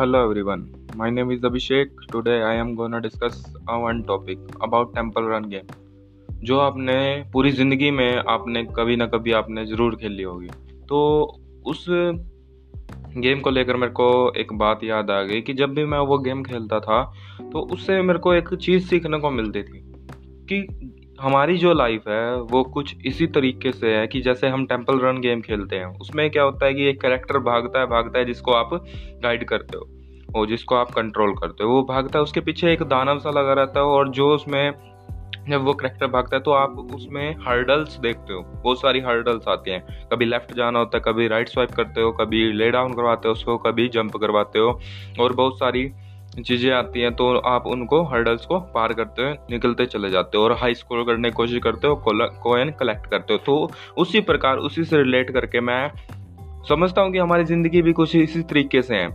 Hello everyone, my name is Abhishek. Today I am gonna discuss one topic about Temple Run game. जो आपने पूरी ज़िंदगी में आपने कभी ना कभी आपने ज़रूर खेली होगी तो उस गेम को लेकर मेरे को एक बात याद आ गई कि जब भी मैं वो गेम खेलता था तो उससे मेरे को एक चीज़ सीखने को मिलती थी कि हमारी जो लाइफ है, वो कुछ इसी तरीके से है कि जैसे हम टेंपल रन गेम खेलते हैं, उसमें क्या होता है कि एक करेक्टर भागता है भागता है जिसको आप गाइड करते हो, और जिसको आप कंट्रोल करते हो, वो भागता है, उसके पीछे एक दानव सा लगा रहता है, और जो उसमें, जब वो करेक्टर भागता है तो आप उसमें हर्डल्स देखते हो, बहुत सारी हर्डल्स आती हैं, कभी लेफ़्ट जाना होता है, कभी राइट स्वाइप करते हो, कभी ले डाउन करवाते हो उसको, कभी जंप करवाते हो, और बहुत सारी चीज़ें आती हैं तो आप उनको हर्डल्स को पार करते हुए निकलते चले जाते हो और हाई स्कोर करने की कोशिश करते हो कोइन कलेक्ट करते हो। तो उसी प्रकार, उसी से रिलेट करके मैं समझता हूँ कि हमारी ज़िंदगी भी कुछ इसी तरीके से है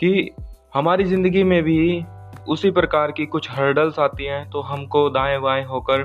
कि हमारी ज़िंदगी में भी उसी प्रकार की कुछ हर्डल्स आती हैं तो हमको दाएँ बाएँ होकर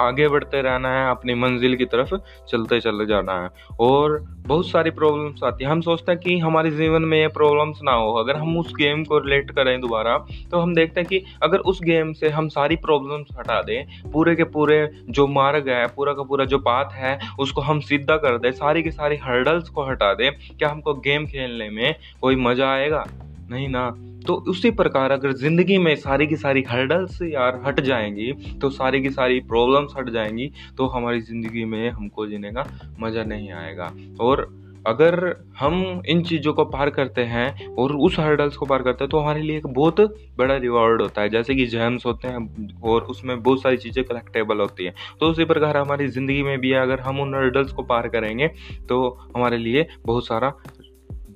आगे बढ़ते रहना है, अपनी मंजिल की तरफ़ चलते चले जाना है। और बहुत सारी प्रॉब्लम्स आती हैं। हम सोचते हैं कि हमारे जीवन में ये प्रॉब्लम्स ना हो। अगर हम उस गेम को रिलेट करें दोबारा तो हम देखते हैं कि अगर उस गेम से हम सारी प्रॉब्लम्स हटा दें, पूरे के पूरे जो मार्ग है, पूरा का पूरा जो पाथ है, उसको हम सीधा कर दें, सारी की सारी हर्डल्स को हटा दें, क्या हमको गेम खेलने में कोई मज़ा आएगा? नहीं ना। तो उसी प्रकार अगर ज़िंदगी में सारी की सारी हर्डल्स यार हट जाएँगी तो सारी की सारी प्रॉब्लम्स हट जाएँगी तो हमारी ज़िंदगी में हमको जीने का मज़ा नहीं आएगा। और अगर हम इन चीज़ों को पार करते हैं और उस हर्डल्स को पार करते हैं तो हमारे लिए एक बहुत बड़ा रिवॉर्ड होता है। जैसे कि जेम्स होते हैं और उसमें बहुत सारी चीज़ें कलेक्टेबल होती हैं। तो उसी प्रकार हमारी ज़िंदगी में भी अगर हम उन हर्डल्स को पार करेंगे तो हमारे लिए बहुत सारा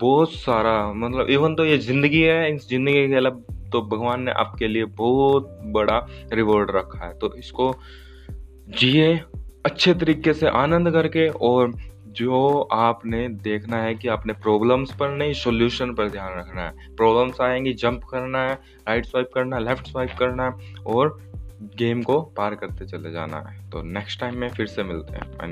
बहुत सारा मतलब इवन तो ये ज़िंदगी है, इस ज़िंदगी के अलावा तो भगवान ने आपके लिए बहुत बड़ा रिवॉर्ड रखा है। तो इसको जिए अच्छे तरीके से, आनंद करके और जो आपने देखना है कि आपने प्रॉब्लम्स पर नहीं सॉल्यूशन पर ध्यान रखना है। प्रॉब्लम्स आएँगी जंप करना है राइट स्वाइप करना है लेफ़्ट स्वाइप करना है और गेम को पार करते चले जाना है। तो नेक्स्ट टाइम में फिर से मिलते हैं।